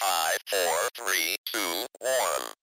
Five, four, three, two, one.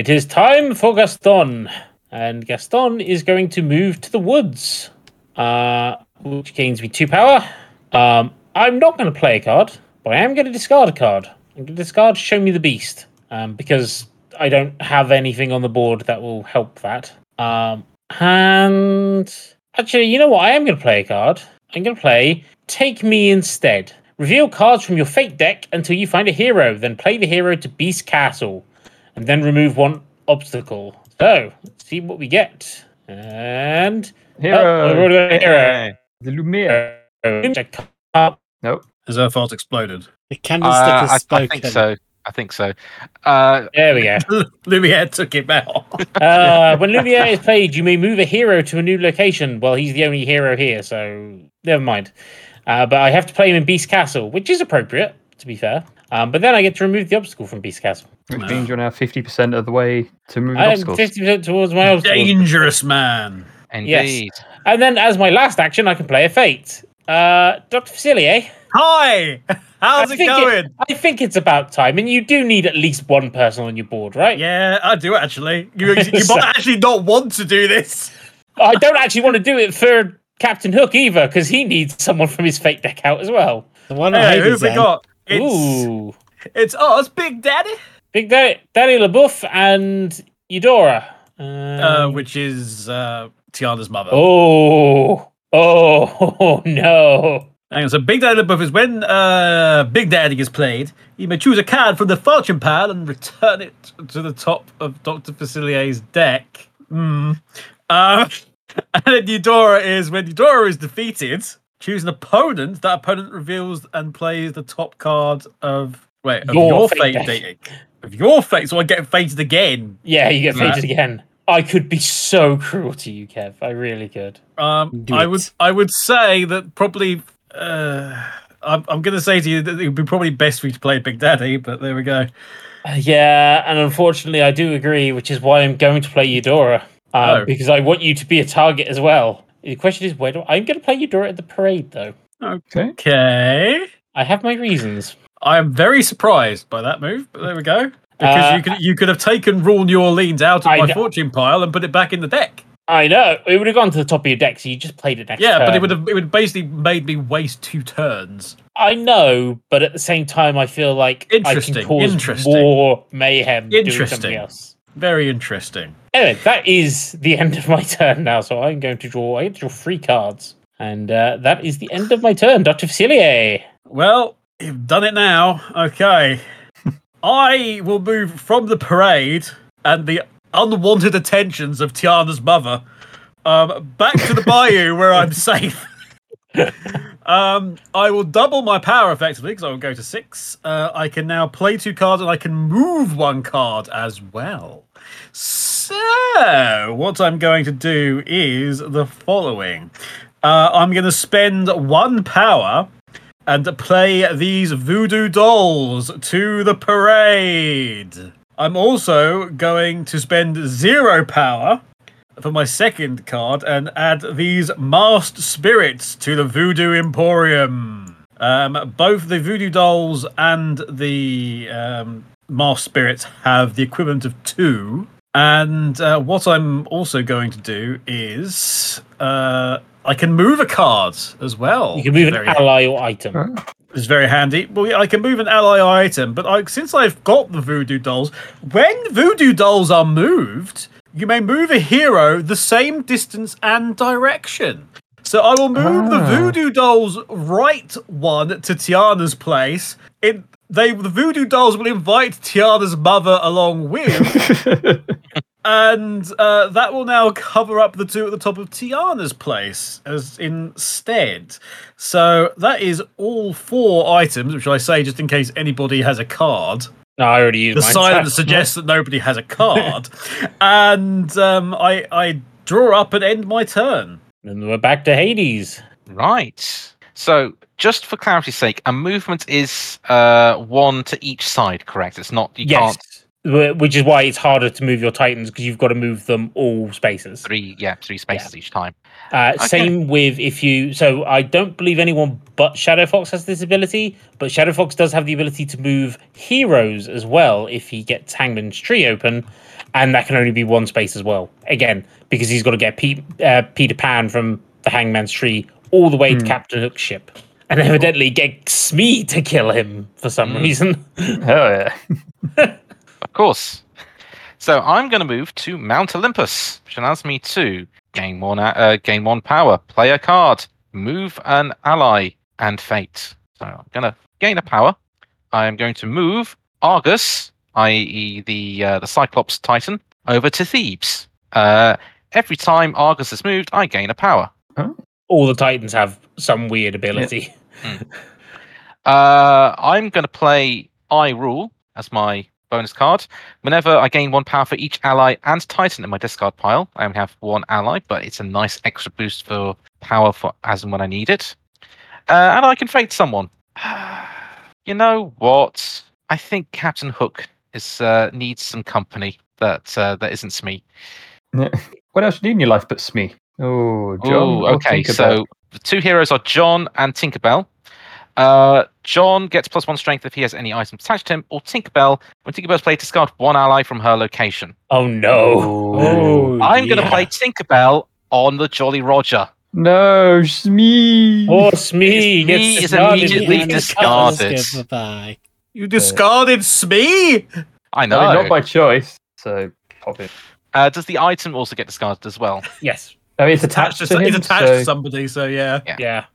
It is time for Gaston, and Gaston is going to move to the woods, uh, which gains me two power. Um, I'm not going to play a card, but I am going to discard a card. I'm going to discard Show Me the Beast, um, because I don't have anything on the board that will help that. Um, and actually, you know what? I am going to play a card. I'm going to play Take Me Instead. Reveal cards from your fate deck until you find a hero, then play the hero to Beast Castle and then remove one obstacle. So, let's see what we get. And Hero. Oh, we've already got a hero. The Lumiere. Uh, check up. Nope. Has Earthart exploded? The candlestick Uh, has I, spoken. I think so. I think so. Uh, There we go. Lumiere took him out. Uh, when Lumiere is played, you may move a hero to a new location. Well, he's the only hero here, so never mind. Uh, but I have to play him in Beast Castle, which is appropriate, to be fair. Um, but then I get to remove the obstacle from Beast Castle. Which means you're now 50% of the way to move I'm obstacles. 50% towards my obstacle. Dangerous man. indeed. And then, as my last action, I can play a Fate. Uh, Dr. Facilier. Hi. How's I it think going? I think it's about time, and you do need at least one person on your board, right? Yeah, I do actually. You, you So- might actually not want to do this. I don't actually want to do it for Captain Hook either, because he needs someone from his fate deck out as well. So why not Hey, Hades who have we got? It's Ooh, it's us, Big Daddy. Big Daddy, Daddy La Bouff and Eudora. Uh, Um, which is uh, Tiana's mother. oh, oh, no. Hang on, so Big Daddy La Bouff is when uh, Big Daddy is played, you may choose a card from the fortune pile and return it to the top of Dr. Facilier's deck. Hmm. Uh, and then Eudora is when Eudora is defeated, choose an opponent. That opponent reveals and plays the top card of wait of Your your, fate fate, deck. deck. Of your fate, so I get fated again. Yeah, you get Right. fated again. I could be so cruel to you, Kev. I really could. Um, Do I it. would I would say that probably uh, I'm I'm gonna say to you that it would be probably best for you to play Big Daddy, but there we go. Uh, Yeah, and unfortunately, I do agree, which is why I'm going to play Eudora. Um, Oh. Because I want you to be a target as well. The question is, where do I'm going to play Eudora at the parade, though? Okay. Okay. I have my reasons. I'm very surprised by that move, but there we go. Because Uh, you could you could have taken Rule New Orleans out of I my know. fortune pile and put it back in the deck. I know it would have gone to the top of your deck, so you just played it next. Yeah, but it would have it would basically made me waste two turns. I know, but at the same time, I feel like I can cause interesting. more mayhem doing Interesting. something else. Very interesting. Anyway, that is the end of my turn now. So I'm going to draw. I get to draw three cards, and uh, that is the end of my turn, Doctor Facilier. Well, you've done it now. Okay. I will move from the parade and the unwanted attentions of Tiana's mother um, back to the bayou where I'm safe. um, I will double my power effectively because I will go to six. Uh, I can now play two cards and I can move one card as well. So, what I'm going to do is the following uh, I'm going to spend one power and play these voodoo dolls to the parade. I'm also going to spend zero power for my second card and add these masked spirits to the voodoo emporium. Um, both the voodoo dolls and the um, masked spirits have the equivalent of two. And uh, what I'm also going to do is uh, I can move a card as well. You can move an ally or item. It's very handy. Well, yeah, I can move an ally or item, but I, since I've got the voodoo dolls, when voodoo dolls are moved, you may move a hero the same distance and direction. So I will move the Ah. voodoo dolls right one to Tiana's place. It they the voodoo dolls will invite Tiana's mother along with, and uh, that will now cover up the two at the top of Tiana's place as instead. So that is all four items, which I say just in case anybody has a card. No, I already used The mine. silence suggests that nobody has a card, and um, I I draw up and end my turn. And we're back to Hades. Right. So, just for clarity's sake, a movement is uh, one to each side, correct? It's not you yes. can't Which is why it's harder to move your titans because you've got to move them all spaces. three, yeah, three spaces each time. Uh, Okay. Same with if you. So I don't believe anyone but Shadow Fox has this ability, but Shadow Fox does have the ability to move heroes as well if he gets Hangman's tree open, and that can only be one space as well. Again, because he's got to get Pete, uh, Peter Pan from the Hangman's tree all the way to Captain Hook's ship, and evidently get Smee to kill him for some Mm. reason. Hell yeah. Of course. So I'm going to move to Mount Olympus, which allows me to gain one, uh, gain one power, play a card, move an ally, and fate. So I'm going to gain a power. I am going to move Argus, i.e., the uh, the Cyclops Titan, over to Thebes. Uh, every time Argus is moved, I gain a power. all the titans have some weird ability. Uh, I'm going to play I Rule as my bonus card. Whenever I gain one power for each ally and Titan in my discard pile, I only have one ally, but it's a nice extra boost for power for as and when I need it. Uh, and I can fate someone. you know what? I think Captain Hook is uh, needs some company that uh, that isn't Smee. What else do you need in your life but Smee? Oh, John. Oh, or okay. Tinkerbell? So the two heroes are John and Tinkerbell. Uh, John gets plus one strength if he has any items attached to him, or Tinkerbell, when Tinkerbell's played, discard one ally from her location. Oh no! Oh, I'm going to yeah. play Tinkerbell on the Jolly Roger. No, Smee. Poor Smee Smee gets is discarded immediately in the discarded. cast. Bye. You discarded Smee. I I know. mean, not by choice. So pop it. uh, does the item also get discarded as well? Yes. I mean, it's Attached attached, to, to him. it's attached so... to somebody, so yeah. Yeah.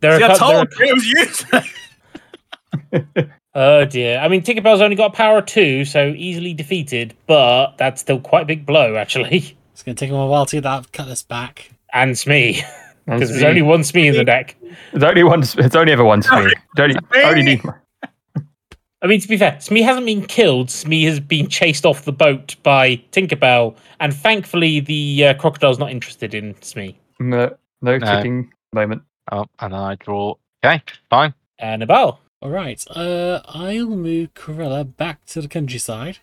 There See, are, I cou- there told are you it was useless. Oh dear. I mean, Tinkerbell's only got power two, so easily defeated, but that's still quite a big blow, actually. It's going to take him a while to get that cut this back. And Smee, because there's only one Smee in the deck. There's only one. It's only ever one Smee. Don't Smee. only need. I mean, to be fair, Smee hasn't been killed. Smee has been chased off the boat by Tinkerbell, and thankfully, the uh, crocodile's not interested in Smee. No, no No. tipping moment. Oh, and I draw. Okay, fine. Uh, Nabal. All right. Uh, I'll move Cruella back to the countryside,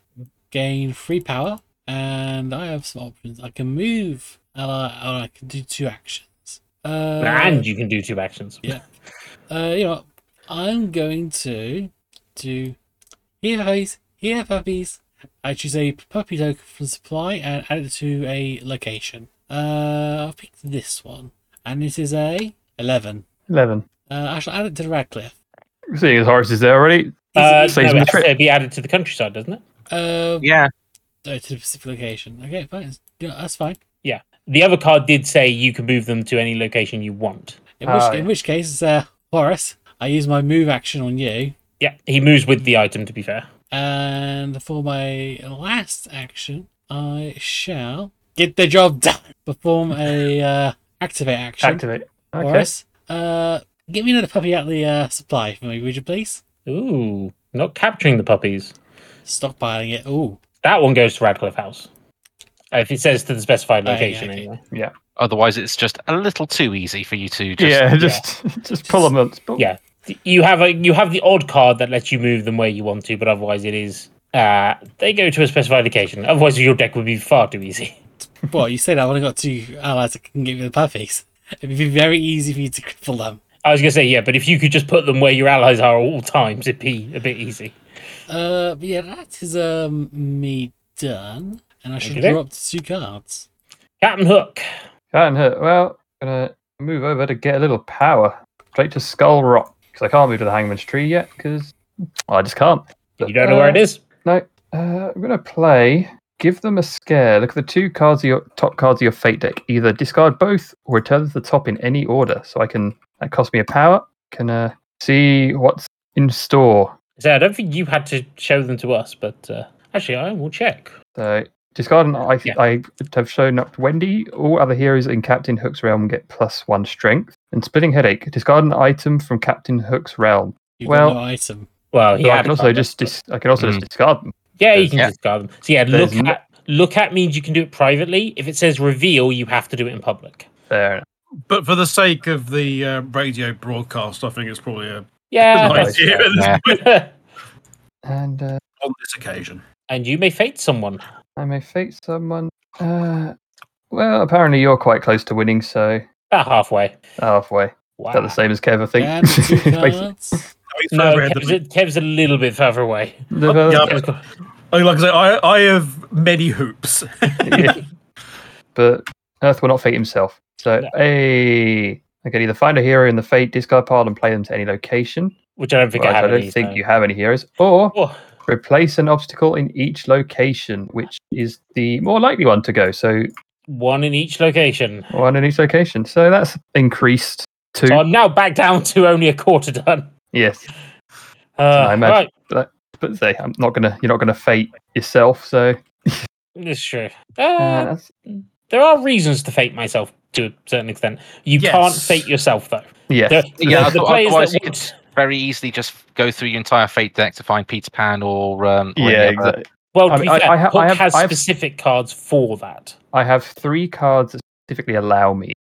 gain free power, and I have some options. I can move, and I, and I can do two actions. Uh, and you can do two actions. yeah. Uh, you know, I'm going to do here puppies, here puppies. I choose a puppy token from supply and add it to a location. Uh, I'll pick this one, and it is a eleven. 11. Uh, I shall add it to the Radcliffe. Seeing as Horace is there already, Uh, Saves no, me it the has trip. to be added to the countryside, doesn't it? Uh, Yeah. oh, to the specific location. Okay, fine. Yeah, that's fine. Yeah. The other card did say you can move them to any location you want. In which, Ah, in yeah. which case, uh, Horace, I use my move action on you, Yeah, he moves with the item. To be fair, and for my last action, I shall get the job done. Perform a uh, activate action. activate. Okay. Horace, uh, get me another puppy out of the uh, supply for me, would you please? ooh, not capturing the puppies. Stockpiling it. Ooh, That one goes to Radcliffe House. Uh, If it says to the specified Oh, yeah, location, okay. anyway. Yeah. Otherwise, it's just a little too easy for you to just. yeah, just just pull them up. pull- Yeah. You have a you have the odd card that lets you move them where you want to, but otherwise it is uh they go to a specified location. Otherwise your deck would be far too easy. well, you say that when I got two allies that can give you the puppies. It'd be very easy for you to cripple them. I was gonna say yeah, but if you could just put them where your allies are at all times, it'd be a bit easy. Uh, but yeah, that is um me done, and I should Okay. draw two cards. Captain Hook. Can't hurt. Well, gonna move over to get a little power straight to Skull Rock because I can't move to the Hangman's Tree yet because I just can't. You don't know where it is? No, uh, I'm gonna play. Give them a scare. Look at the two cards of your top cards of your fate deck. Either discard both or return to the top in any order. So I can. That costs me a power. Can uh, see what's in store. So I don't think you had to show them to us, but uh, actually I will check. So discard an I, Yeah. I have shown up to Wendy. All other heroes in Captain Hook's realm get plus one strength. And splitting headache. Discard an item from Captain Hook's realm. You've Well- no item. Well, he So I can also card, just but- dis- I can also Mm. just discard them. Yeah, you can Yeah. discard them. So yeah, There's look no- at look at means you can do it privately. If it says reveal, you have to do it in public. There. But for the sake of the uh, radio broadcast, I think it's probably a Yeah, good that's idea at Yeah. And uh, on this occasion. and you may fate someone. I may fate someone. Uh, well, apparently you're quite close to winning, so About halfway. halfway. Wow. Is that the same as Kev? I think. And the two Basically. cards. He's No, further ahead than Kev's, me. a, Kev's a little bit further away. The- Yeah, I like I say, I, I have many hoops. yeah. But Earth will not fate himself. So No. a I can either find a hero in the fate discard pile and play them to any location. Which I don't think Right, I have. I don't any, think so- you have any heroes. Or Oh, replace an obstacle in each location, which is the more likely one to go. So one in each location. one in each location. So that's increased to So I'm now back down to only a quarter done. yes. Uh, I imagine- right, But say I'm not gonna you're not gonna fate yourself. So it's true. uh, Uh, that's, there are reasons to fate myself to a certain extent. You can't Yes. fate yourself though. Yes. The, Yeah, the, the other- players that you would, very easily just go through your entire fate deck to find Peter Pan or um or yeah, exactly. well, to I be mean, I- fair, I ha- Hook I have- has I have- specific cards for that. I have three cards that specifically allow me.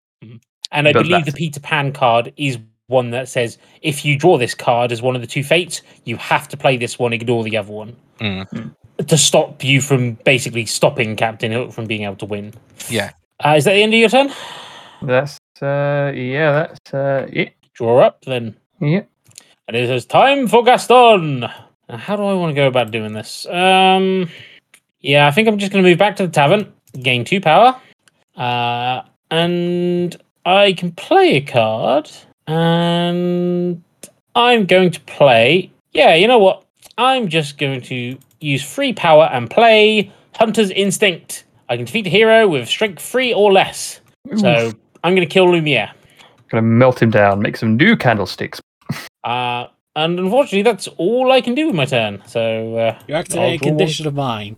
And I But believe the Peter Pan card is one that says if you draw this card as one of the two fates, you have to play this one, ignore the other one. Mm. To stop you from basically stopping Captain Hook from being able to win. Yeah. Uh, is that the end of your turn? That's uh yeah, that's uh it. Draw up then. Yeah. And it is time for Gaston. Now, how do I want to go about doing this? Um, yeah, I think I'm just going to move back to the tavern, gain two power, uh, and I can play a card. And I'm going to play. Yeah, you know what? I'm just going to use free power and play Hunter's Instinct. I can defeat a hero with strength three or less. So I'm going to kill Lumiere. gonna melt him down, make some new candlesticks. Uh, and unfortunately, that's all I can do with my turn. So, uh, You activate a I'll draw one. condition of mine.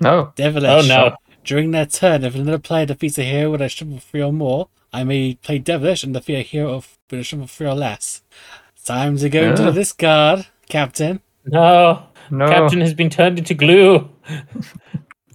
No. Devilish. oh no, During their turn, if another player defeats a hero with a strength of three or more, I may play Devilish and defeat a hero of with a strength of three or less. Time to go into Yeah. the discard, Captain. no, No. Captain has been turned into glue.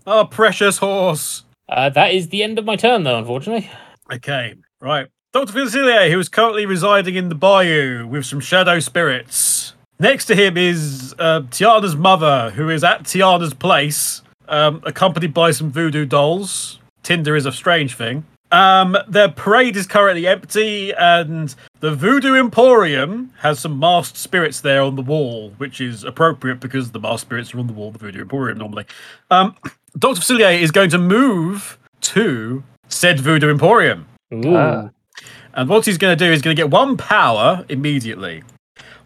Oh, precious horse. Uh, that is the end of my turn, though. Unfortunately, Okay, right. Dr. Facilier, who is currently residing in the bayou with some shadow spirits. Next to him is uh, Tiana's mother, who is at Tiana's place, um, accompanied by some voodoo dolls. Tinder is a strange thing. Um, their parade is currently empty, and the Voodoo Emporium has some masked spirits there on the wall, which is appropriate because the masked spirits are on the wall, of the Voodoo Emporium normally. Um, Dr. Facilier is going to move to said Voodoo Emporium. Ooh. Ah. And what he's going to do is going to get one power immediately.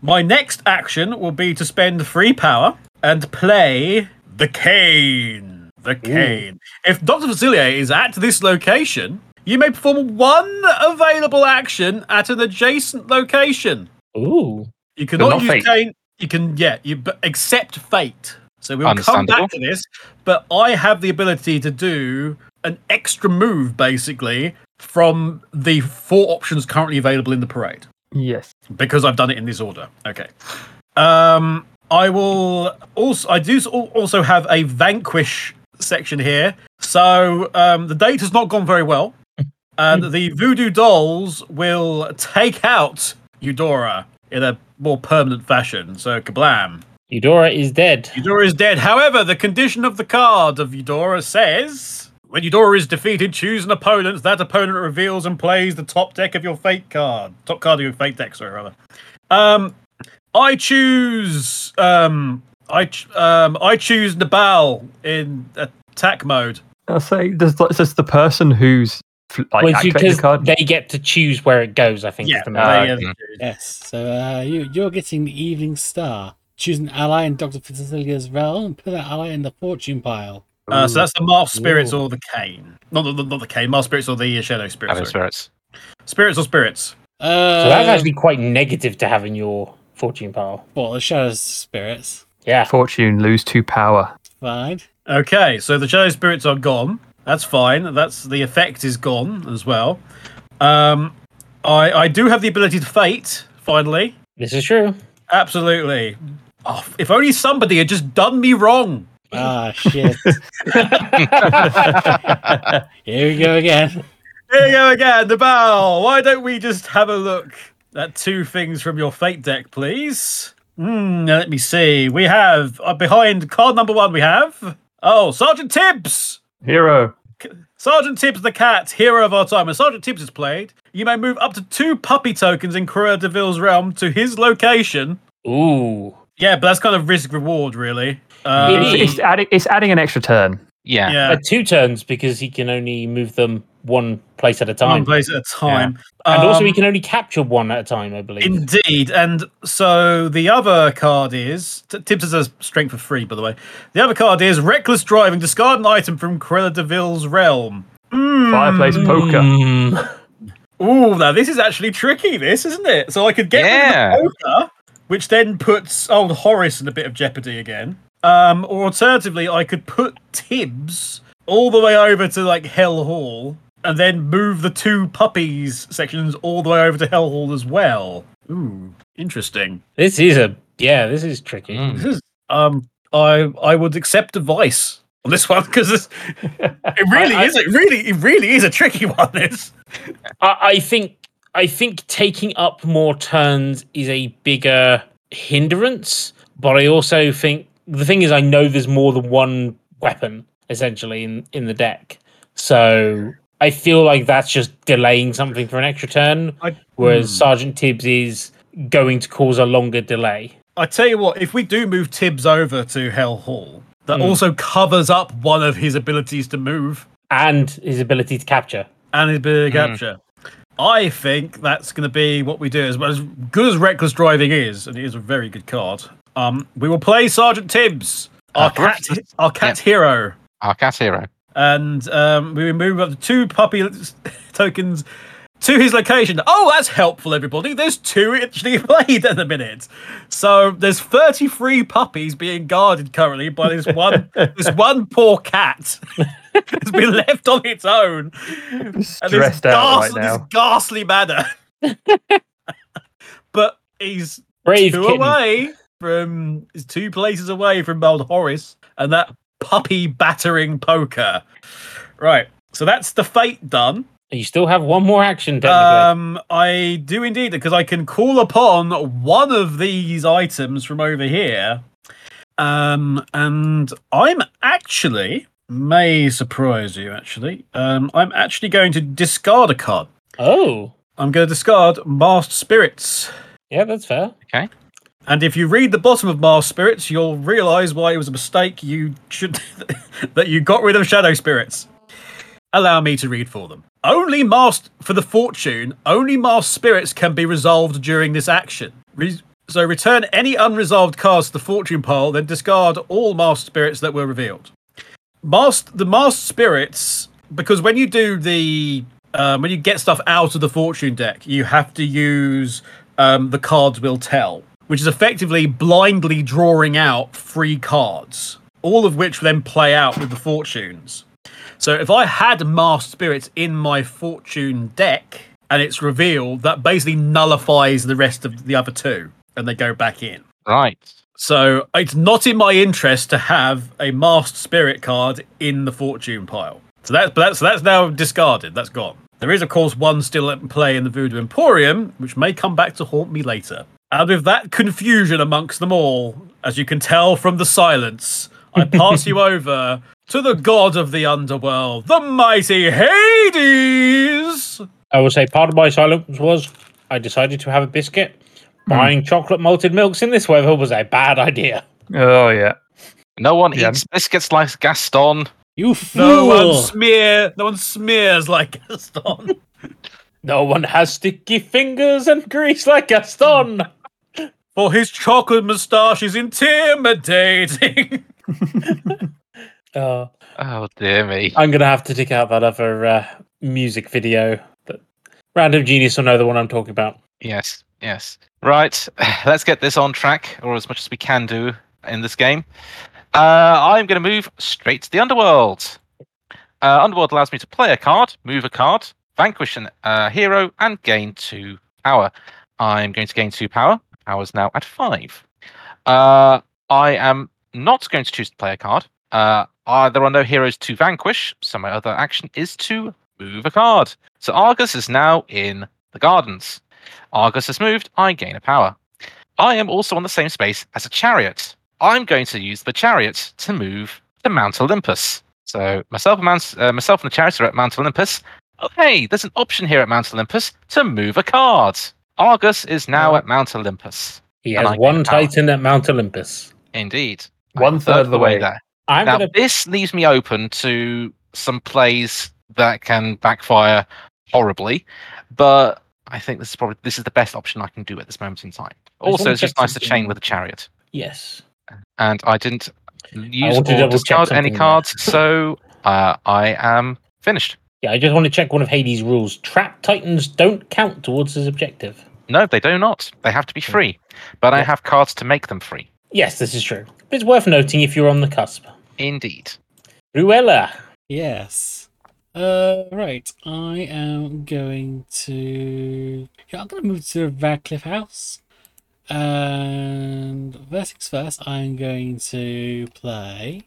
My next action will be to spend three power and play the cane. The cane. If Dr. Facilier is at this location, you may perform one available action at an adjacent location. Ooh. You cannot not use fate. cane. You can, yeah, you accept fate. So we'll come back to this, but I have the ability to do an extra move basically from the four options currently available in the parade Yes. because I've done it in this order. Okay. Um, I will also. I do also have a vanquish section here. So um, the date has not gone very well, and the voodoo dolls will take out Eudora in a more permanent fashion. So kablam! Eudora is dead. Eudora is dead. However, the condition of the card of Eudora says when Eudora is defeated, choose an opponent. That opponent reveals and plays the top deck of your fate card. Top card of your fate deck, sorry, rather. Um, I choose. Um, I um, I choose Nabal in attack mode. I'll say there's like just the person who's fl- like Well, it's activating the card. they get to choose where it goes, I think. Yeah, is the they, uh. Yes. So uh, you you're getting the Evening Star. Choose an ally in Doctor Facilier's realm and put that ally in the fortune pile. Uh, so that's the Masked Spirits Ooh. or the Cane. Not the, not the Cane. Masked Spirits or the Shadow Spirits. Shadow sorry. spirits. Spirits or Spirits. Uh, so that's actually quite negative to have in your fortune pile. well, the Shadow Spirits. Yeah. Fortune lose two power. Fine. Okay, so the shadow spirits are gone. That's fine. That's the effect is gone as well. Um, I I do have the ability to fate. Finally, This is true. absolutely. Oh, if only somebody had just done me wrong. Ah shit. Here we go again. Here we go again, the bow. Why don't we just have a look at two things from your fate deck, please? Hmm. let me see. We have uh, behind card number one. We have oh Sergeant Tibbs. Hero. Sergeant Tibbs the cat, hero of our time. When Sergeant Tibbs is played, you may move up to two puppy tokens in Cruella de Vil's realm to his location. Ooh. Yeah, but that's kind of risk reward, really. Uh, It's, it's adding it's adding an extra turn. Yeah. yeah, Uh, two turns because he can only move them one place at a time. one place at a time. And also, Um, he can only capture one at a time, I believe. Indeed, and so the other card is T- Tibbs has a strength of three, by the way. The other card is reckless driving. Discard an item from Cruella de Vil's realm. Mm. Fireplace poker. Mm. Ooh, now this is actually tricky, this, isn't it? So I could get Yeah. rid of the poker, which then puts old Horace in a bit of jeopardy again. Um, or alternatively, I could put Tibbs all the way over to like Hell Hall and then move the two puppies sections all the way over to Hell Hall as well. Ooh, interesting. This is a yeah. This is tricky. Mm. This is um I I would accept advice on this one because it really I- is it really it really is a tricky one. This I, I think I think taking up more turns is a bigger hindrance, but I also think the thing is I know there's more than one weapon essentially in in the deck, so I feel like that's just delaying something for an extra turn, I, whereas Hmm. Sergeant Tibbs is going to cause a longer delay. I tell you what, if we do move Tibbs over to Hell Hall, that Hmm. also covers up one of his abilities to move And his ability to capture. and his ability to Mm. capture. I think that's going to be what we do. As, well as good as reckless driving is, and it is a very good card. Um, we will play Sergeant Tibbs, our Uh, cat, reckless- our cat hero, Our cat hero. and um, we will move up to two puppy tokens to his location. Oh, that's helpful, everybody. There's two actually played at the minute. So there's 33 puppies being guarded currently by this one this one poor cat. has been left on its own. And this Stressed out right ghast- this ghastly manner. but he's Brave two kitten. away from is two places away from old Horace and that puppy battering poker. Right. So that's the fate done. You still have one more action, technically. Um, I do indeed because I can call upon one of these items from over here. Um, and I'm actually may surprise you. Actually, um, I'm actually going to discard a card. oh, I'm going to discard Masked Spirits. yeah, that's fair. And if you read the bottom of Masked Spirits, you'll realise why it was a mistake. You should that you got rid of Shadow Spirits. Allow me to read for them. Only masked for the fortune. Only masked spirits can be resolved during this action. Re- so return any unresolved cards to the fortune pile, then discard all masked spirits that were revealed. Masked the masked spirits because when you do the um, when you get stuff out of the fortune deck, you have to use um, the cards will tell, which is effectively blindly drawing out free cards, all of which then play out with the fortunes. So if I had masked spirits in my fortune deck and it's revealed, that basically nullifies the rest of the other two and they go back in. Right. So it's not in my interest to have a masked spirit card in the fortune pile. So that's but that's that's now discarded. That's gone. There is of course one still at play in the Voodoo Emporium, which may come back to haunt me later. And with that confusion amongst them all, as you can tell from the silence, I pass you over to the god of the underworld, the mighty Hades. I will say part of my silence was I decided to have a biscuit. Hmm. Buying chocolate malted milks in this weather was a bad idea. Oh yeah. No one Yeah. eats biscuits like Gaston. You fool! No one smear, no one smears like Gaston. No one has sticky fingers and grease like Gaston. For his chocolate moustache is intimidating. Uh, Oh dear me. I'm gonna have to dig out that other uh, music video. But random genius will know the one I'm talking about. Yes, yes. Right, let's get this on track, or as much as we can do in this game. Uh, I'm going to move straight to the Underworld. Uh, Underworld allows me to play a card, move a card, vanquish a uh, hero, and gain two power. I'm going to gain two power. Power's now at five. Uh, I am not going to choose to play a card. Uh, uh, there are no heroes to vanquish, so my other action is to move a card. So Argus is now in the gardens. Argus has moved, I gain a power. I am also on the same space as a chariot. I'm going to use the chariot to move to Mount Olympus. So myself and, Mount, uh, myself and the chariot are at Mount Olympus. Oh, hey, there's an option here at Mount Olympus to move a card. Argus is now at Mount Olympus. He has one. Titan at Mount Olympus. Indeed. One I'm third of the way. there. I'm now, gonna this leaves me open to some plays that can backfire horribly, but I think this is probably this is the best option I can do at this moment in time. Also, it's just nice to chain with a chariot, yes. and I didn't use to or discard any cards, so uh, I am finished. Yeah, I just want to check one of Hades' rules. Trap Titans don't count towards his objective. No, they do not. They have to be free, but I have cards to make them free. Yes, this is true. But it's worth noting if you're on the cusp. Indeed. Ruella. Yes. Uh, right. I am going to. Yeah, I'm going to move to Radcliffe House. And first things first, I'm going to play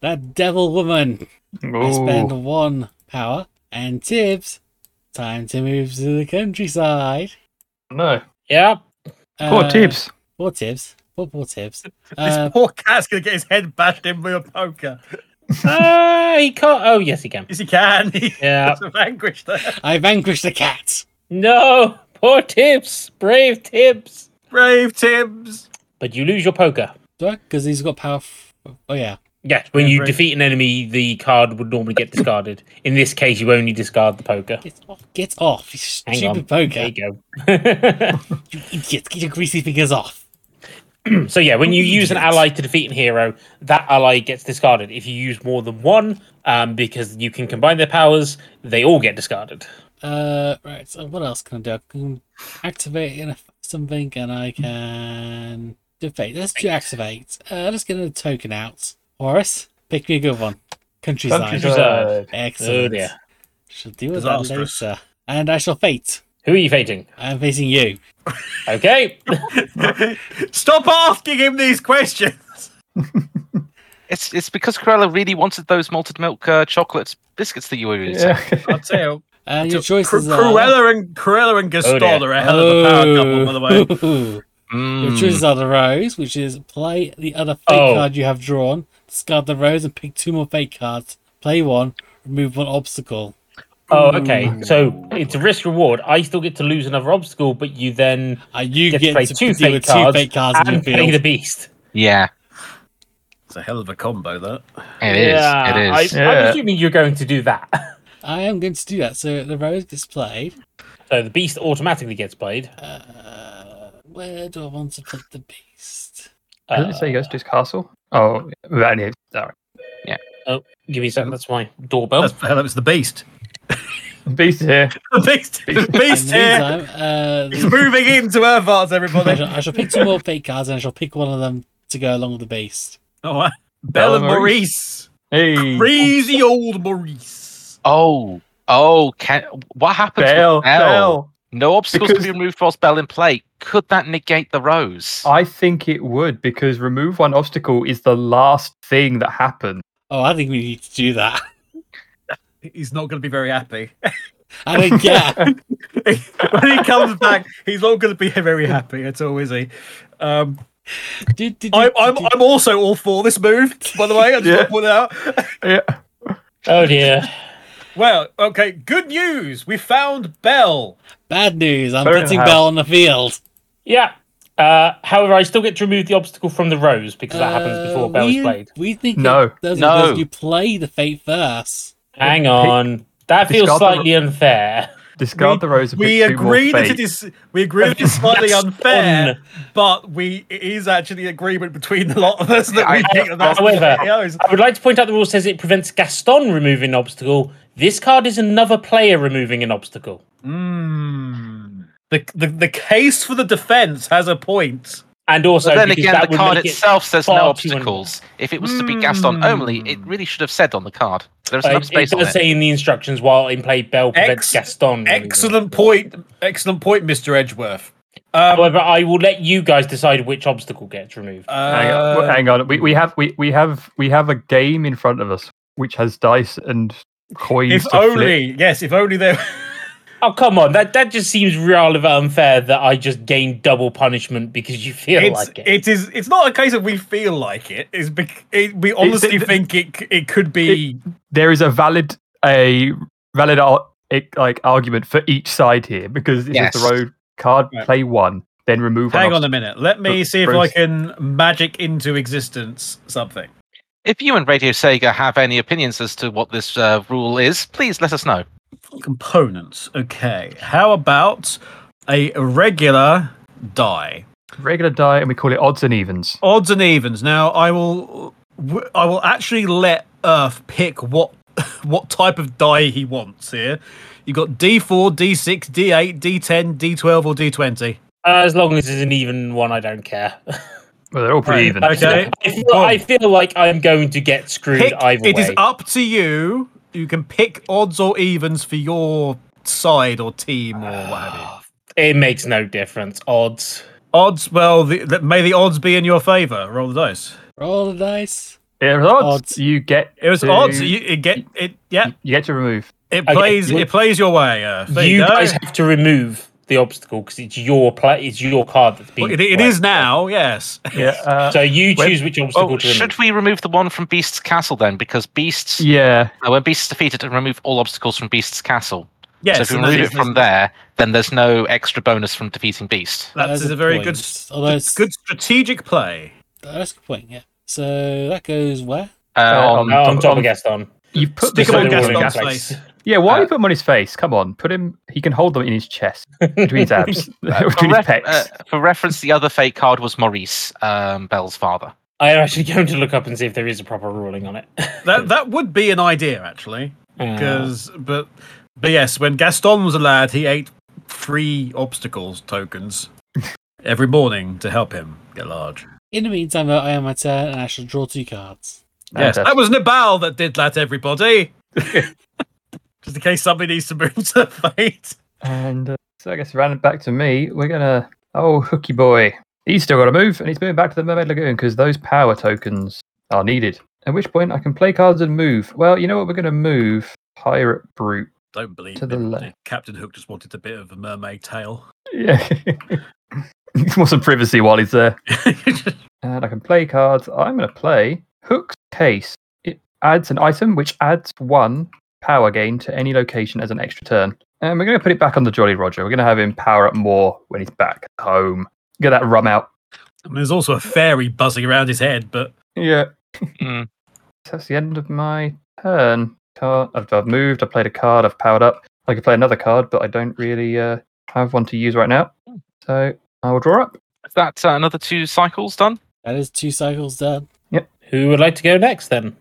that Devil Woman. I Ooh. spend one power. And Tibbs, time to move to the countryside. No. Yeah. Poor Uh, Tibbs. Poor Tibbs. Poor, poor Tibbs. this Uh, poor cat's gonna get his head bashed in with a poker. Uh, he can't. Oh, yes, he can. Yes, he can. He Yeah. has vanquished there. I vanquished the cat. No. Poor Tibbs. Brave Tibbs. Brave Tibbs. But you lose your poker. Do I? Because he's got power. F- oh, yeah. Yes, when you defeat an enemy, the card would normally get discarded. In this case, you only discard the poker. Get off. Get off. You Hang stupid on. poker. There you go. You idiot. Get your greasy fingers off. so yeah, when you use an ally to defeat an hero, that ally gets discarded. If you use more than one, um, because you can combine their powers, they all get discarded. Uh, right. So what else can I do? I can activate something, and I can defeat. Let's do activate. Uh, let's get a token out. Horace, pick me a good one. Countryside. Countryside. Excellent. Oh dear. Shall deal with that later. And I shall fate. Who are you fating? I'm facing you. Okay. Stop asking him these questions. It's it's because Cruella really wanted those malted milk uh, chocolate biscuits that you were eating. Yeah. I'll tell you. And your choices are. Cruella and Cruella and Gaston dear. are a hell of a power couple, by the way. Oh. Your Mm. choices are the rose, which is play the other fate Oh. card you have drawn, discard the rose, and pick two more fate cards. Play one, remove one obstacle. Oh, okay. So it's a risk reward. I still get to lose another obstacle, but you then Uh, you get, get, to play to two deal fate with cards, two fate cards in your and play field. the beast. Yeah, It's a hell of a combo, that. it is. yeah, It is. I, Yeah. I'm assuming you're going to do that. I am going to do that. So the rose gets played. So the beast automatically gets played. Uh, where do I want to put the beast? Doesn't it say he goes to his castle? Oh, without any. All Oh, give me a second. That's my doorbell. That's hell, it's the beast. right. Beast here. The beast, the In beast the here. meantime, uh, He's moving into Earthart, I, everybody. shall, I shall pick two more fate cards and I shall pick one of them to go along with the beast. All right. Bella Bella Maurice. Hey. Crazy old Maurice. Oh, oh, can what happened Belle. with Belle? Belle. No obstacles Because- to be removed whilst Belle in play. Could that negate the rose? I think it would because remove one obstacle is the last thing that happens. Oh, I think we need to do that. He's not going to be very happy. I think, yeah. when he comes back, he's not going to be very happy at all, is he? Um, Did, did, I'm, I'm, did- I'm also all for this move, by the way. I just Yeah. want to point it out. Yeah. Oh dear. Well, okay, good news. We found Belle. bad news. I'm Put her in the putting house. Belle on the field. Yeah. Uh, however, I still get to remove the obstacle from the rose because that happens before Uh, Belle is we, played. We think No. it does No. because you play the fate first. Hang on. That feels Discard the- slightly unfair. Discard the rose and We pick two more agree that fate. it is. We agree that it's slightly That's unfair, fun. but we it is actually agreement between a lot of us that we I- think that that's however- the way it goes. I would like to point out the rule says it prevents Gaston removing an obstacle. This card is another player removing an obstacle. Mm. The, the the case for the defense has a point. And also, But then again, the card make it itself says no too obstacles. If it was to be Gaston only, it really should have said on the card. There's Uh, enough it space on does it. say in the instructions while in play Belle prevents Ex- Gaston. Excellent point. Excellent point, Mr. Edgeworth. Um, However, I will let you guys decide which obstacle gets removed. Hang on, uh, hang on. We, we have we, we have we have a game in front of us which has dice and coins. if to flip. only, yes, if only there. Oh come on, that that just seems rather unfair that I just gain double punishment because you feel It's, like it. it is. It's not a case of we feel like it. It's bec- it, we honestly it- think it it could be. there is a valid a valid ar- like argument for each side here because it's Yes. the road card Right. play one then remove Hang on a minute. Let me see if I can magic into existence something. If you and Radio Sega have any opinions as to what this uh, rule is, please let us know. Components. Okay. How about a regular die? regular die and we call it odds and evens. Odds and evens. Now I will. w- I will actually let Earth pick what what type of die he wants here. You got D4, D6, D8, D10, D12, or D20. Uh, as long as it's an even one, I don't care. Well, they're all pretty Right, even. okay. I feel, I feel like I'm going to get screwed Pick, either it way. is up to you. You can pick odds or evens for your side or team or what have. It makes no difference. Odds. Odds. Well, the, the, may the odds be in your favour. Roll the dice. Roll the dice. It was odds. Odds. You get It was to, odds. You it get it. Yeah, you get to remove. it plays. you- It plays your way. Uh, there you you, go. guys have to remove the obstacle because it's your play. It's your card that's being. Well, it, it played. is now. Yes. Yeah. Uh, So you when- choose which obstacle Oh, to remove. should we remove the one from Beast's Castle then? Because Beast's yeah. uh, when Beast's defeated, and remove all obstacles from Beast's Castle. Yes. so if we remove it from there, then there's no extra bonus from defeating Beast. That's a a very point. good, Although good strategic play. That's a good point, yeah. So that goes where? Uh, Uh, on- on top on- of Gaston. You put Stick the him on they're all in Gaston's place. Yeah, why Uh, you put him on his face? Come on, put him. He can hold them in his chest between his abs, for, between his ref- pecs. uh, for reference, the other fate card was Maurice, um, Belle's father. I am actually going to look up and see if there is a proper ruling on it. That that would be an idea actually, Uh, because but but yes, when Gaston was a lad, he ate three obstacles tokens every morning to help him get large. In the meantime, though, I am my turn and I shall draw two cards. Yes, that was Nabal that did that. Everybody, just in case somebody needs to move to the fate. And uh, so I guess it back to me. We're gonna. Oh, Hooky Boy. He's still got to move, and he's moving back to the Mermaid Lagoon because those power tokens are needed. At which point I can play cards and move. Well, you know what? We're gonna move Pirate Brute Don't believe To the left. Captain Hook just wanted a bit of a mermaid tail. Yeah. Want some privacy while he's there. And I can play cards. I'm going to play Hook's Case. It adds an item which adds one power gain to any location as an extra turn. And we're going to put it back on the Jolly Roger. We're going to have him power up more when he's back home. Get that rum out. I mean, there's also a fairy buzzing around his head, but Yeah. Mm. That's the end of my turn. Card. I've, I've moved. I've played a card. I've powered up. I could play another card, but I don't really uh, have one to use right now. So I will draw up. Is that uh, another two cycles done? That is two cycles done. Yep. Who would like to go next then?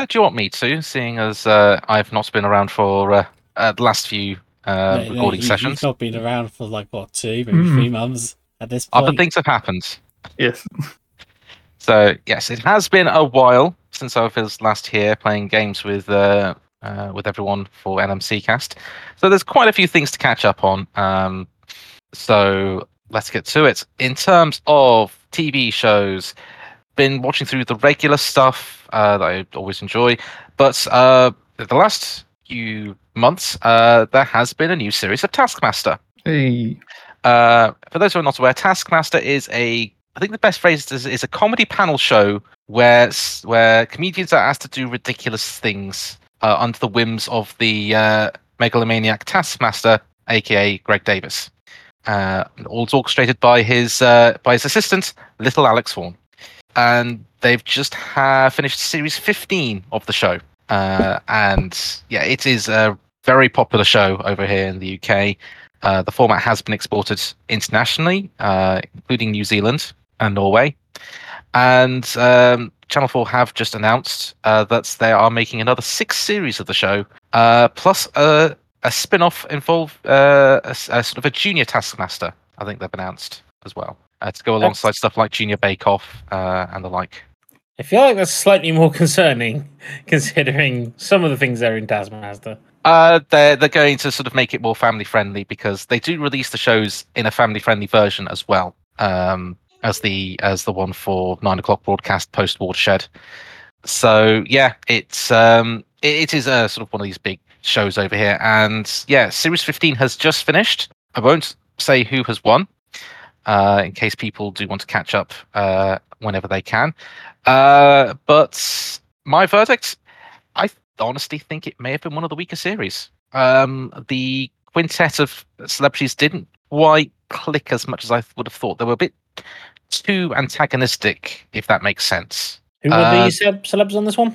Uh, do you want me to, seeing as uh, I've not been around for uh, uh, the last few uh, No, no, recording you- sessions? You've not been around for like what two, maybe Mm. three months at this point. Other things have happened. Yes. So yes, it has been a while since I was last here playing games with uh, uh, with everyone for LMC Cast. So there's quite a few things to catch up on. Um, so let's get to it. In terms of TV shows, been watching through the regular stuff uh, that I always enjoy, but uh, the last few months uh, there has been a new series of Taskmaster. Hey. Uh, for those who are not aware, Taskmaster is a I think the best phrase is, is a comedy panel show where where comedians are asked to do ridiculous things uh, under the whims of the uh, megalomaniac Taskmaster, aka Greg Davies. Uh, all orchestrated by his uh, by his assistant, Little Alex Horne, and they've just ha- finished series 15 of the show. Uh, and yeah, it is a very popular show over here in the UK. Uh, the format has been exported internationally, uh, including New Zealand and Norway. And um, Channel 4 have just announced uh, that they are making another six series of the show, uh, plus a, a spin off involve uh, a, a sort of a junior Taskmaster, I think they've announced as well, uh, to go alongside stuff like Junior Bake Off uh, and the like. I feel like that's slightly more concerning, considering some of the things they're in Taskmaster. Uh, they're they're going to sort of make it more family friendly because they do release the shows in a family friendly version as well um, as the as the one for nine o'clock broadcast post watershed. So yeah, it's um, it, it is a sort of one of these big shows over here, and yeah, series fifteen has just finished. I won't say who has won, uh, in case people do want to catch up uh, whenever they can. Uh, but my verdict, I honestly think it may have been one of the weaker series. Um, the quintet of celebrities didn't quite click as much as I would have thought. They were a bit too antagonistic, if that makes sense. Who were Uh, the celebs on this one?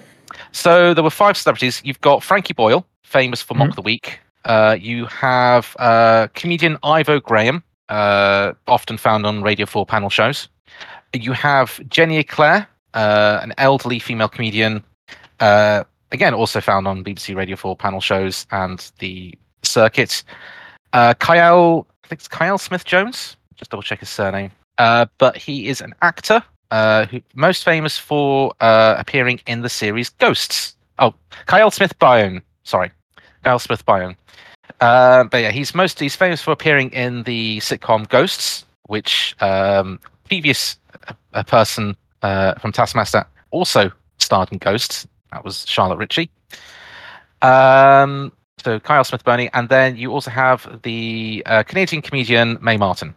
So there were five celebrities. You've got Frankie Boyle, famous for Mock Mhm. the Week. Uh, you have uh, comedian Ivo Graham, uh, often found on Radio 4 panel shows. You have Jenny Eclair, uh, an elderly female comedian, uh, again, also found on BBC Radio 4 panel shows and the circuit. Uh, Kyle, I think it's Kyle Smith Jones. Just double check his surname. Uh, but he is an actor, uh, who most famous for uh, appearing in the series Ghosts. Oh, Kyle Smith Bynoe. Sorry, Kyle Smith Bynoe. Uh, but yeah, he's most he's famous for appearing in the sitcom Ghosts, which um, previous a person uh, from Taskmaster also starred in Ghosts. That was Charlotte Ritchie. Um, so Kyle Smith Burney, and then you also have the uh, Canadian comedian Mae Martin.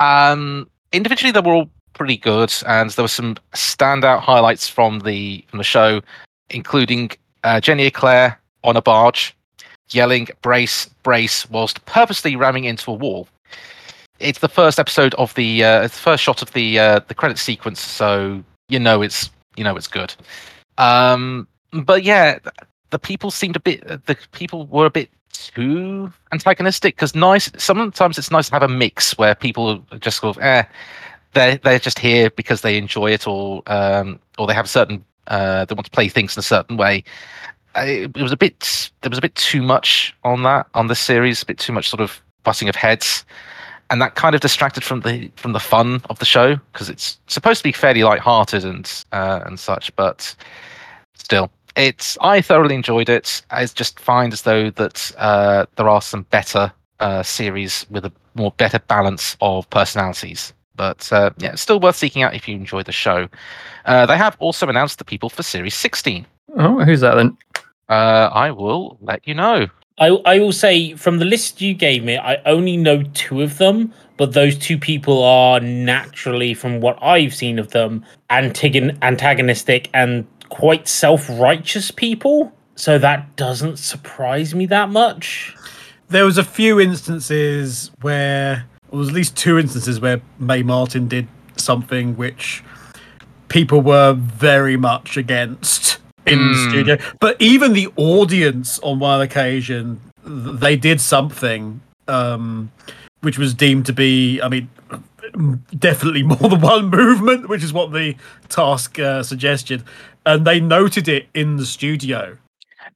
Um, individually, they were all pretty good, and there were some standout highlights from the from the show, including uh, Jenny Eclair on a barge, yelling "brace, brace" whilst purposely ramming into a wall. It's the first episode of the uh, it's the first shot of the uh, the credit sequence, so you know it's you know it's good. Um, but yeah, the people seemed a bit the people were a bit too antagonistic because nice sometimes it's nice to have a mix where people just sort of eh they're they're just here because they enjoy it or um or they have certain uh they want to play things in a certain way I, it was a bit there was a bit too much on that on this series a bit too much sort of butting of heads. And that kind of distracted from the from the fun of the show because it's supposed to be fairly light-hearted and uh, and such but still it's i thoroughly enjoyed it. I just find as though that uh, there are some better uh, series with a more better balance of personalities. But uh, yeah still worth seeking out if you enjoy the show. Uh, they have also announced the people for series 16 Oh, who's that then? uh, i will let you know I, I will say from the list you gave me, I only know two of them, but those two people are naturally, from what I've seen of them, antagon- antagonistic and quite self righteous people. So that doesn't surprise me that much. There was a few instances where, or was at least two instances where Mae Martin did something which people were very much against in the Mm. studio. But even the audience on one occasion, they did something um, which was deemed to be, I mean, definitely more than one movement, which is what the task uh, suggested. And they noted it in the studio.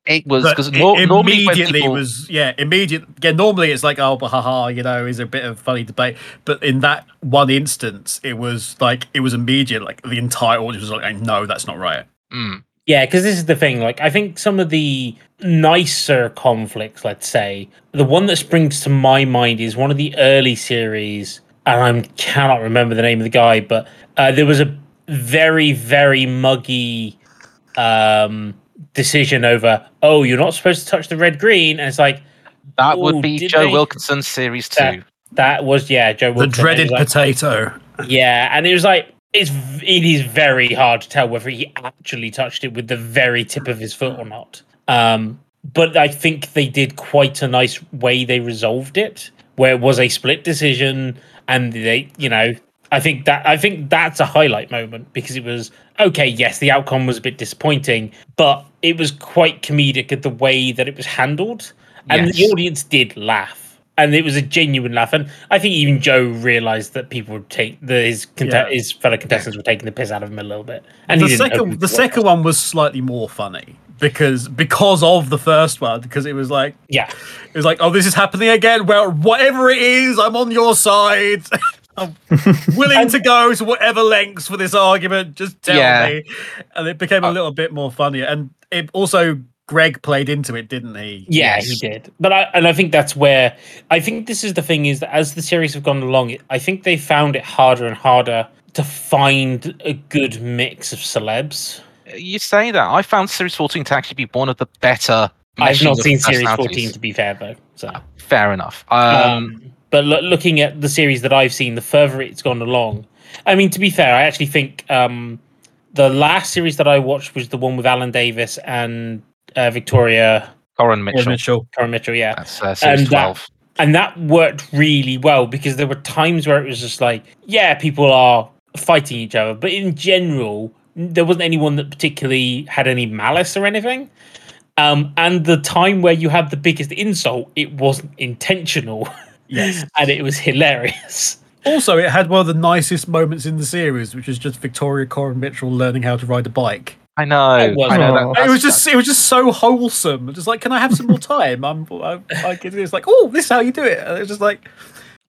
it was because it immediately people was yeah immediate again normally it's like oh but haha you know is a bit of funny debate but in that one instance it was like it was immediate like the entire audience was like no that's not right Mm, Yeah, because this is the thing. Like, I think some of the nicer conflicts, let's say, the one that springs to my mind is one of the early series, and I cannot remember the name of the guy, but uh, there was a very, very muggy um, decision over, oh, you're not supposed to touch the red green. And it's like, that would be joe they? wilkinson series 2 That- that was, yeah, Joe the Wilson. and it dreaded like- potato yeah, and it was like it's it is very hard to tell whether he actually touched it with the very tip of his foot or not. Um, but I think they did quite a nice way they resolved it, where it was a split decision, and they, you know, I think that I think that's a highlight moment because it was okay. Yes, the outcome was a bit disappointing, but it was quite comedic at the way that it was handled, and the audience did laugh and it was a genuine laugh. And I think even Joe realized that people would take the, his conte- Yeah. his fellow contestants were taking the piss out of him a little bit. And the second the to second one was slightly more funny because because of the first one because it was like yeah, it was like oh this is happening again well whatever it is i'm on your side i'm willing to go to whatever lengths for this argument just tell Yeah. me and it became a Uh, little bit more funnier and it also greg played into it didn't he yeah, Yes. he did. But I and I think that's where I think this is the thing is that as the series have gone along, I think they found it harder and harder to find a good mix of celebs. you say that i found series 14 to actually be one of the better I've not seen series fourteen to be fair though. So. fair enough um, Um, but lo- looking at the series that I've seen, the further it's gone along, I mean, to be fair, I actually think um, the last series that I watched was the one with Alan Davies and uh, Victoria Coren mitchell mitchell Coren Mitchell. Yeah, that's uh, series And that- 12 and that worked really well because there were times where it was just like, yeah, people are fighting each other, but in general, there wasn't anyone that particularly had any malice or anything. Um, and the time where you had the biggest insult, it wasn't intentional, yes and it was hilarious. also it had one of the nicest moments in the series which is just victoria Coren mitchell learning how to ride a bike I know. It was I know that, it was that's- just it was just so wholesome. Just like, can I have some more time? I'm I, I, it's like, oh, this is how you do it. And it was just like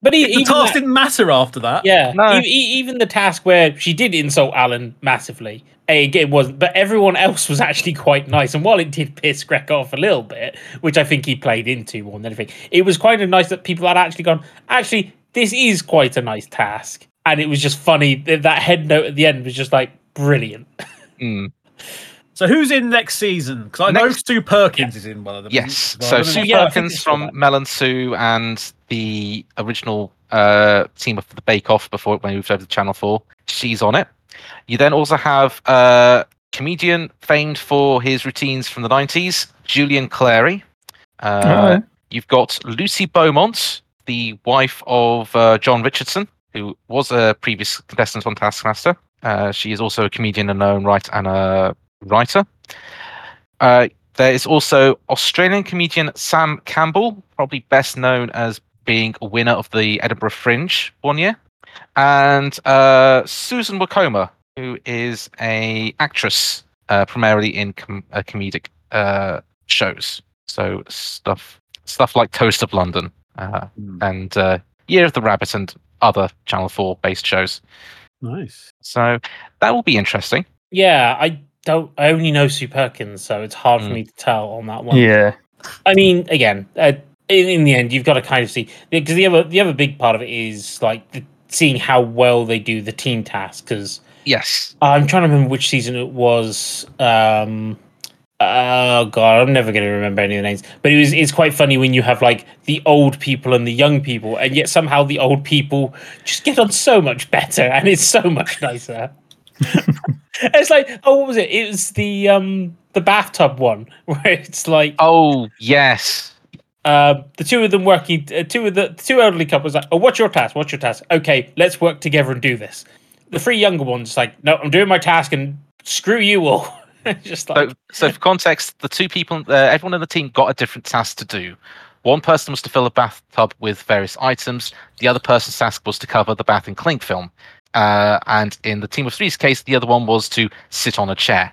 But e- the task that- didn't matter after that. Yeah, No. even the task where she did insult Alan massively, it wasn't. But everyone else was actually quite nice. And while it did piss Greg off a little bit, which I think he played into more than anything, it was kind of nice that people had actually gone. Actually, this is quite a nice task, and it was just funny. That that head note at the end was just like brilliant. Mm. So who's in next season? Because I know Next- Sue Perkins is in one of them. Yes. Well, So don't Sue. Yeah, Perkins from that. Mel and Sue and the original uh, team of the Bake Off before it moved over to Channel 4. She's on it. You then also have uh, comedian famed for his routines from the 90s, Julian Clary. Uh, Alright. You've got Lucy Beaumont, the wife of uh, Jon Richardson, who was a previous contestant on Taskmaster. Uh, she is also a comedian in her own right and a writer. Uh, there is also Australian comedian Sam Campbell, probably best known as being a winner of the Edinburgh Fringe one year, and uh, Susan Wokoma, who is a actress uh, primarily in com- uh, comedic uh, shows. So stuff stuff like Toast of London uh, Hmm. and uh, Year of the Rabbit and other Channel Four based shows. Nice. So that will be interesting. Yeah, I don't. I only know Sue Perkins, so it's hard for Mm. me to tell on that one. Yeah. I mean, again, uh, in, in the end, you've got to kind of see because the other the other big part of it is like the, seeing how well they do the team task. Because Yes. I'm trying to remember which season it was. Um, oh god, I'm never going to remember any of the names. But it was it's quite funny when you have like the old people and the young people, and yet somehow the old people just get on so much better, and it's so much nicer. it's like oh, what was it? It was the um the bathtub one where it's like Oh yes. uh, the two of them working, uh, two of the, the two elderly couples like, oh, what's your task? What's your task? Okay, let's work together and do this. The three younger ones like, no, I'm doing my task and screw you all. Just like, So, so for context, the two people, uh, everyone in the team got a different task to do. One person was to fill a bathtub with various items. The other person's task was to cover the bath in cling film. Uh, and in the team of three's case, the other one was to sit on a chair.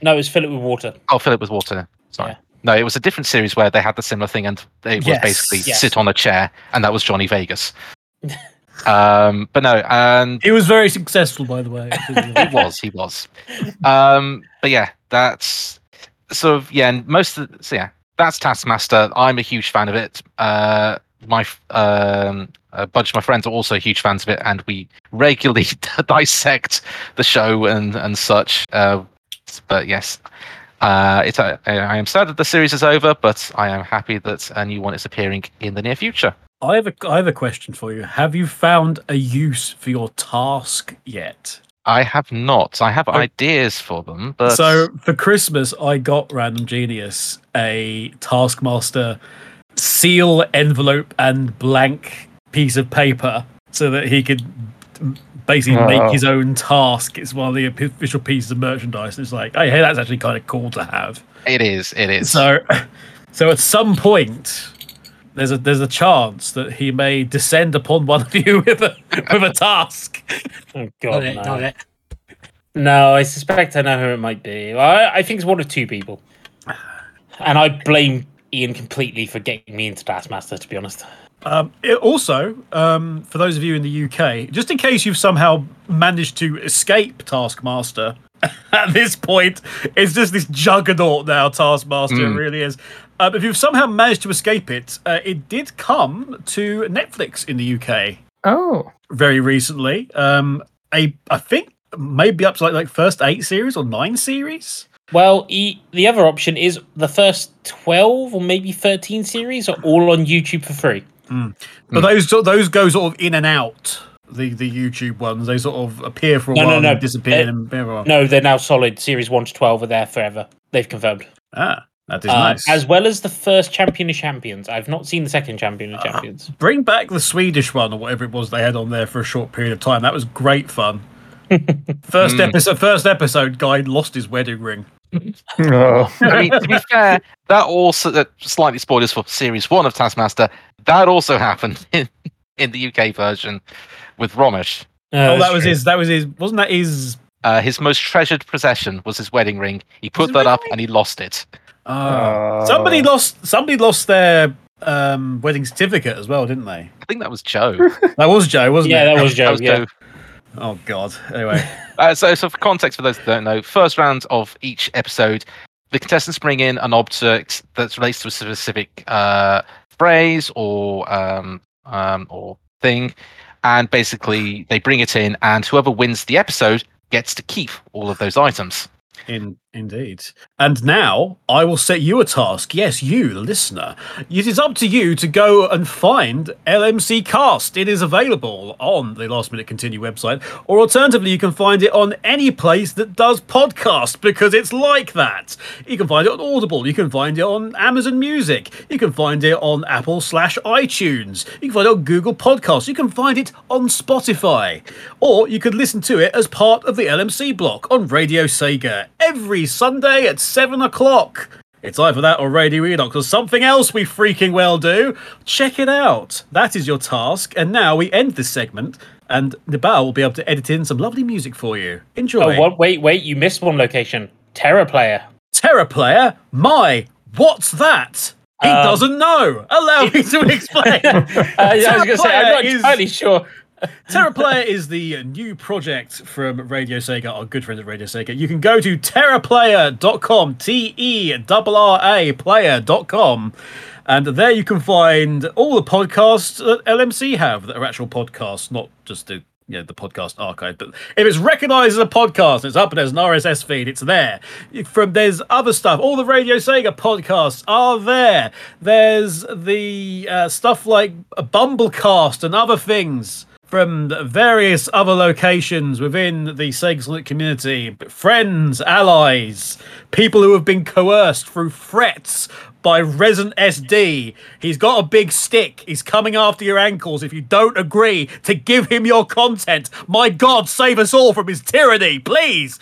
no, it was fill it with water. Oh, fill it with water. Sorry. Yeah. No, it was a different series where they had the similar thing, and it was Yes, basically yes. sit on a chair, and that was Johnny Vegas. um, but no, and He was very successful, by the way. he was, he was. Um, but yeah, that's sort of yeah, and most of the, so yeah, that's Taskmaster. I'm a huge fan of it. Uh, my um, a bunch of my friends are also huge fans of it, and we regularly dissect the show and and such. Uh, but yes, uh, it's a, I am sad that the series is over, but I am happy that a new one is appearing in the near future. I have a I have a question for you. Have you found a use for your task yet? I have not. I have Oh. ideas for them, but So for Christmas, I got Random Genius a Taskmaster seal envelope and blank piece of paper so that he could basically Oh. make his own task. It's one of the official pieces of merchandise. And it's like, oh, hey, hey, that's actually kind of cool to have. it is. It is. So, so at some point, there's a there's a chance that he may descend upon one of you with a with a task. Oh Not god, it, no. not it. No, I suspect I know who it might be. I, I think it's one of two people, and I blame Ian completely for getting me into Taskmaster. To be honest, Um, it also, um, for those of you in the UK, just in case you've somehow managed to escape Taskmaster, at this point, it's just this juggernaut now. Taskmaster Mm. it really is. Um, if you've somehow managed to escape it, uh, it did come to Netflix in the UK Oh. very recently. Um, a I think maybe up to like like first eight series or nine series. well, e, the other option is the first twelve or maybe thirteen series are all on YouTube for free. But those those go sort of in and out. The the YouTube ones they sort of appear for a No, no, while no. and disappear Uh, and blah, blah, blah. No, they're now solid. Series one to twelve are there forever. They've confirmed. Ah, that is Uh, nice. As well as the first Champion of Champions. I've not seen the second Champion of Ah. Champions. Bring back the Swedish one or whatever it was they had on there for a short period of time. That was great fun. first Mm. episode, first episode, guy lost his wedding ring. Oh. I mean, to be fair, that also that slightly spoilers for series one of Taskmaster. That also happened in, in the UK version with Romesh. Oh, that was true. his. That was his. Wasn't that his Uh, his most treasured possession was his wedding ring. He put His that up wedding and he lost it. Ah. somebody lost. Somebody lost their um, wedding certificate as well, didn't they? I think that was Joe. That was Joe, wasn't Yeah, it? that was Joe. that was yeah. Joe. Oh God. Anyway, Uh, so, so for context, for those that don't know, first round of each episode, the contestants bring in an object that relates to a specific uh, phrase or um, um, or thing, and basically they bring it in, and whoever wins the episode gets to keep all of those items. in indeed. And now I will set you a task. Yes, you, the listener. It is up to you to go and find LMC Cast. It is available on the Last Minute Continue website, or alternatively, you can find it on any place that does podcast because it's like that. You can find it on Audible. You can find it on Amazon Music. You can find it on Apple slash iTunes. You can find it on Google Podcasts. You can find it on Spotify, or you could listen to it as part of the LMC block on Radio Sega every Sunday at seven o'clock. It's either that or Radio Enoch or something else we freaking well do. Check it out. That is your task. And now we end this segment, and Nibal will be able to edit in some lovely music for you. Enjoy. Oh, what? Wait, wait! You missed one location. Terra Player. Terra player, my, what's that? He Um, doesn't know. Allow me to explain. Uh, yeah, I was going to say, I'm not Player is- entirely sure. Terra Player is the new project from Radio Sega, our good friends at Radio Sega. You can go to terraplayer.com, T E R R A player.com, and there you can find all the podcasts that LMC have that are actual podcasts, not just the you know, the podcast archive. But if it's recognized as a podcast, it's up and there's an RSS feed, it's there. From there's other stuff. All the Radio Sega podcasts are there. There's the uh, stuff like Bumblecast and other things from various other locations within the Sega community, friends, allies, people who have been coerced through threats by Resident SD. He's got a big stick. He's coming after your ankles if you don't agree to give him your content. My God, save us all from his tyranny, please.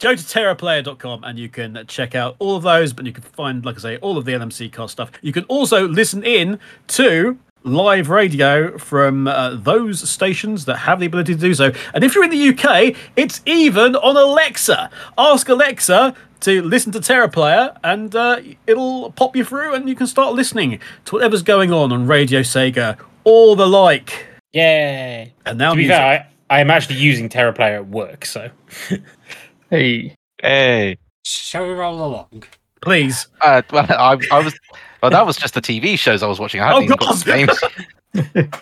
Go to terraplayer.com and you can check out all of those, but you can find, like I say, all of the LMC cast stuff. You can also listen in to live radio from uh, those stations that have the ability to do so. And if you're in the UK, it's even on Alexa. Ask Alexa to listen to Terra Player, and uh, it'll pop you through and you can start listening to whatever's going on on Radio Sega or the like. Yay! And now To be music. fair, I, I am actually using Terra Player at work, so Hey, Hey. Shall we roll along? please. Uh, well, I, I was. Well, that was just the TV shows I was watching. I hadn't Oh, even got to the games.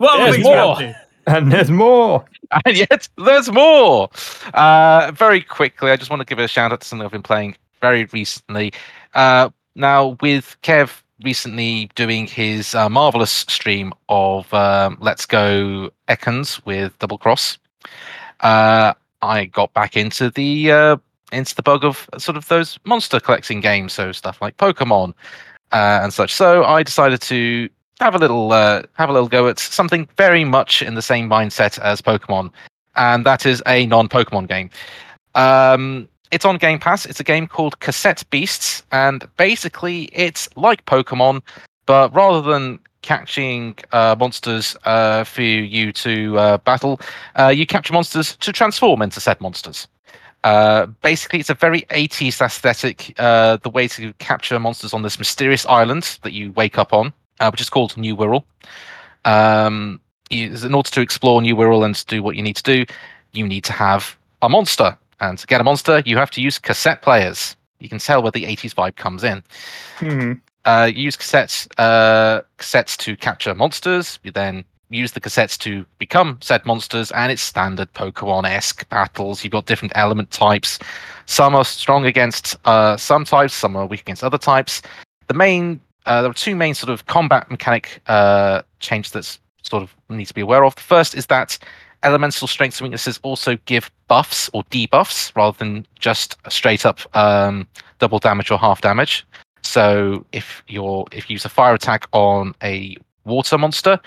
Other There's things are we more. and there's more. and yet there's more. Uh, very quickly, I just want to give a shout out to something I've been playing very recently. Uh, now, with Kev recently doing his uh, marvelous stream of um, Let's Go Ekans with Double Cross, uh, I got back into the uh, into the bug of sort of those monster collecting games, so stuff like Pokemon uh, and such. So I decided to have a little uh, have a little go at something very much in the same mindset as Pokemon, and that is a non-Pokemon game. Um, it's on Game Pass. It's a game called Cassette Beasts, and basically it's like Pokemon, but rather than catching uh, monsters uh, for you to uh, battle, uh, you capture monsters to transform into said monsters. Uh, basically, it's a very 80s aesthetic. Uh, the way to capture monsters on this mysterious island that you wake up on, uh, which is called New Wirral. Um, you, in order to explore New Wirral and to do what you need to do, you need to have a monster. And to get a monster, you have to use cassette players. You can tell where the 80s vibe comes in. Hmm. Uh, you use cassettes, uh, cassettes to capture monsters. You then use the cassettes to become said monsters, and it's standard Pokemon-esque battles. You've got different element types. Some are strong against uh, some types, some are weak against other types. The main, uh, there are two main sort of combat mechanic uh, changes that sort of need to be aware of. The first is that elemental strengths and weaknesses also give buffs or debuffs rather than just straight up um, double damage or half damage. So if you're if you use a fire attack on a water monster,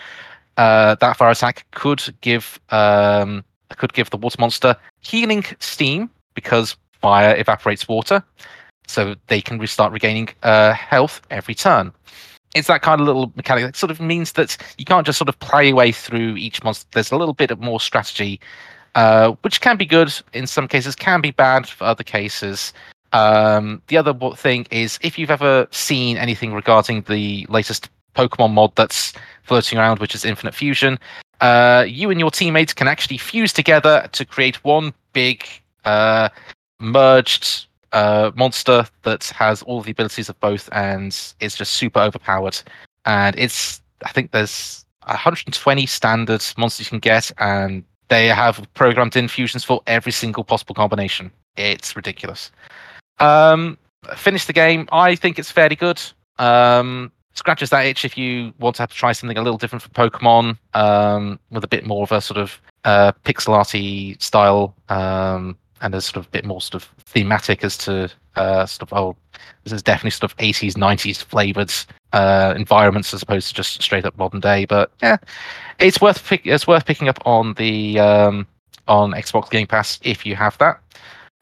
uh, that fire attack could give um, could give the water monster healing steam because fire evaporates water, so they can restart regaining uh, health every turn. It's that kind of little mechanic that sort of means that you can't just sort of play your way through each monster. There's a little bit of more strategy uh, which can be good in some cases, can be bad for other cases. Um, the other thing is if you've ever seen anything regarding the latest Pokemon mod that's floating around, which is Infinite Fusion, uh, you and your teammates can actually fuse together to create one big uh, merged uh, monster that has all the abilities of both and is just super overpowered. And it's, I think there's 120 standard monsters you can get, and they have programmed in fusions for every single possible combination. It's ridiculous. Um, finish the game. I think it's fairly good. Um, scratches that itch if you want to have to try something a little different for Pokemon, um, with a bit more of a sort of uh, pixel arty style, um, and a sort of bit more sort of thematic as to uh, sort of oh, this is definitely sort of 80s, 90s flavored uh, environments as opposed to just straight up modern day. But yeah, it's worth pick, it's worth picking up on the um, on Xbox Game Pass if you have that.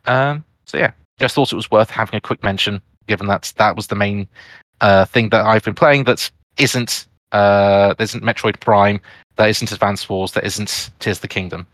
Um, so yeah, just thought it was worth having a quick mention, given that that was the main uh, thing that I've been playing that isn't uh, that isn't Metroid Prime, that isn't Advance Wars, that isn't Tears of the Kingdom.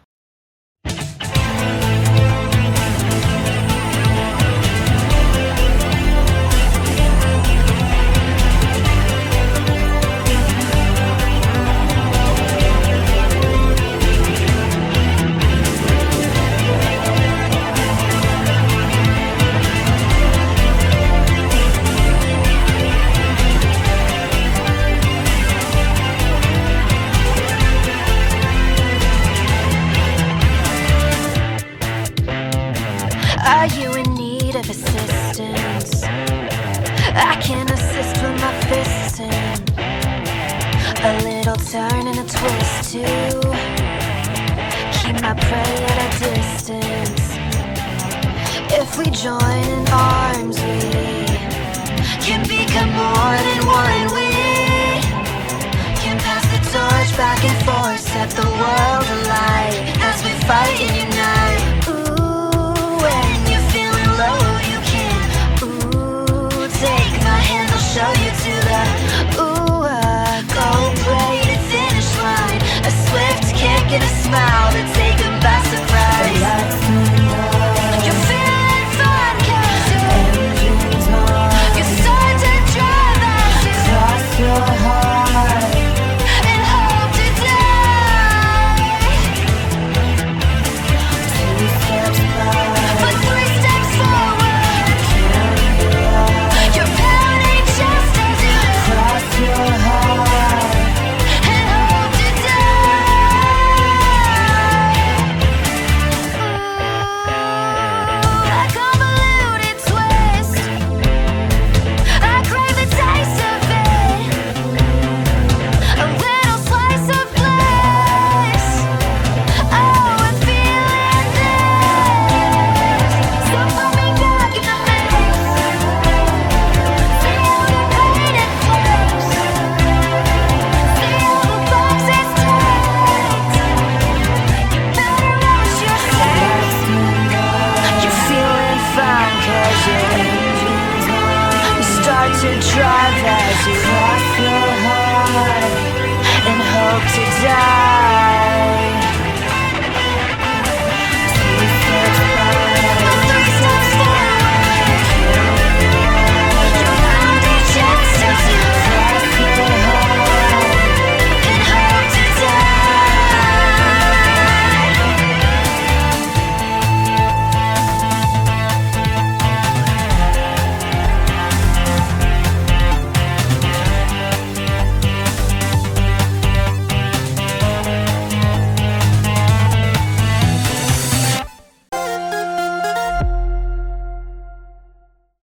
Too. Keep my prey at a distance. If we join in arms, we can become more than one. We can pass the torch back and forth, set the world alight as we fight unite. Kick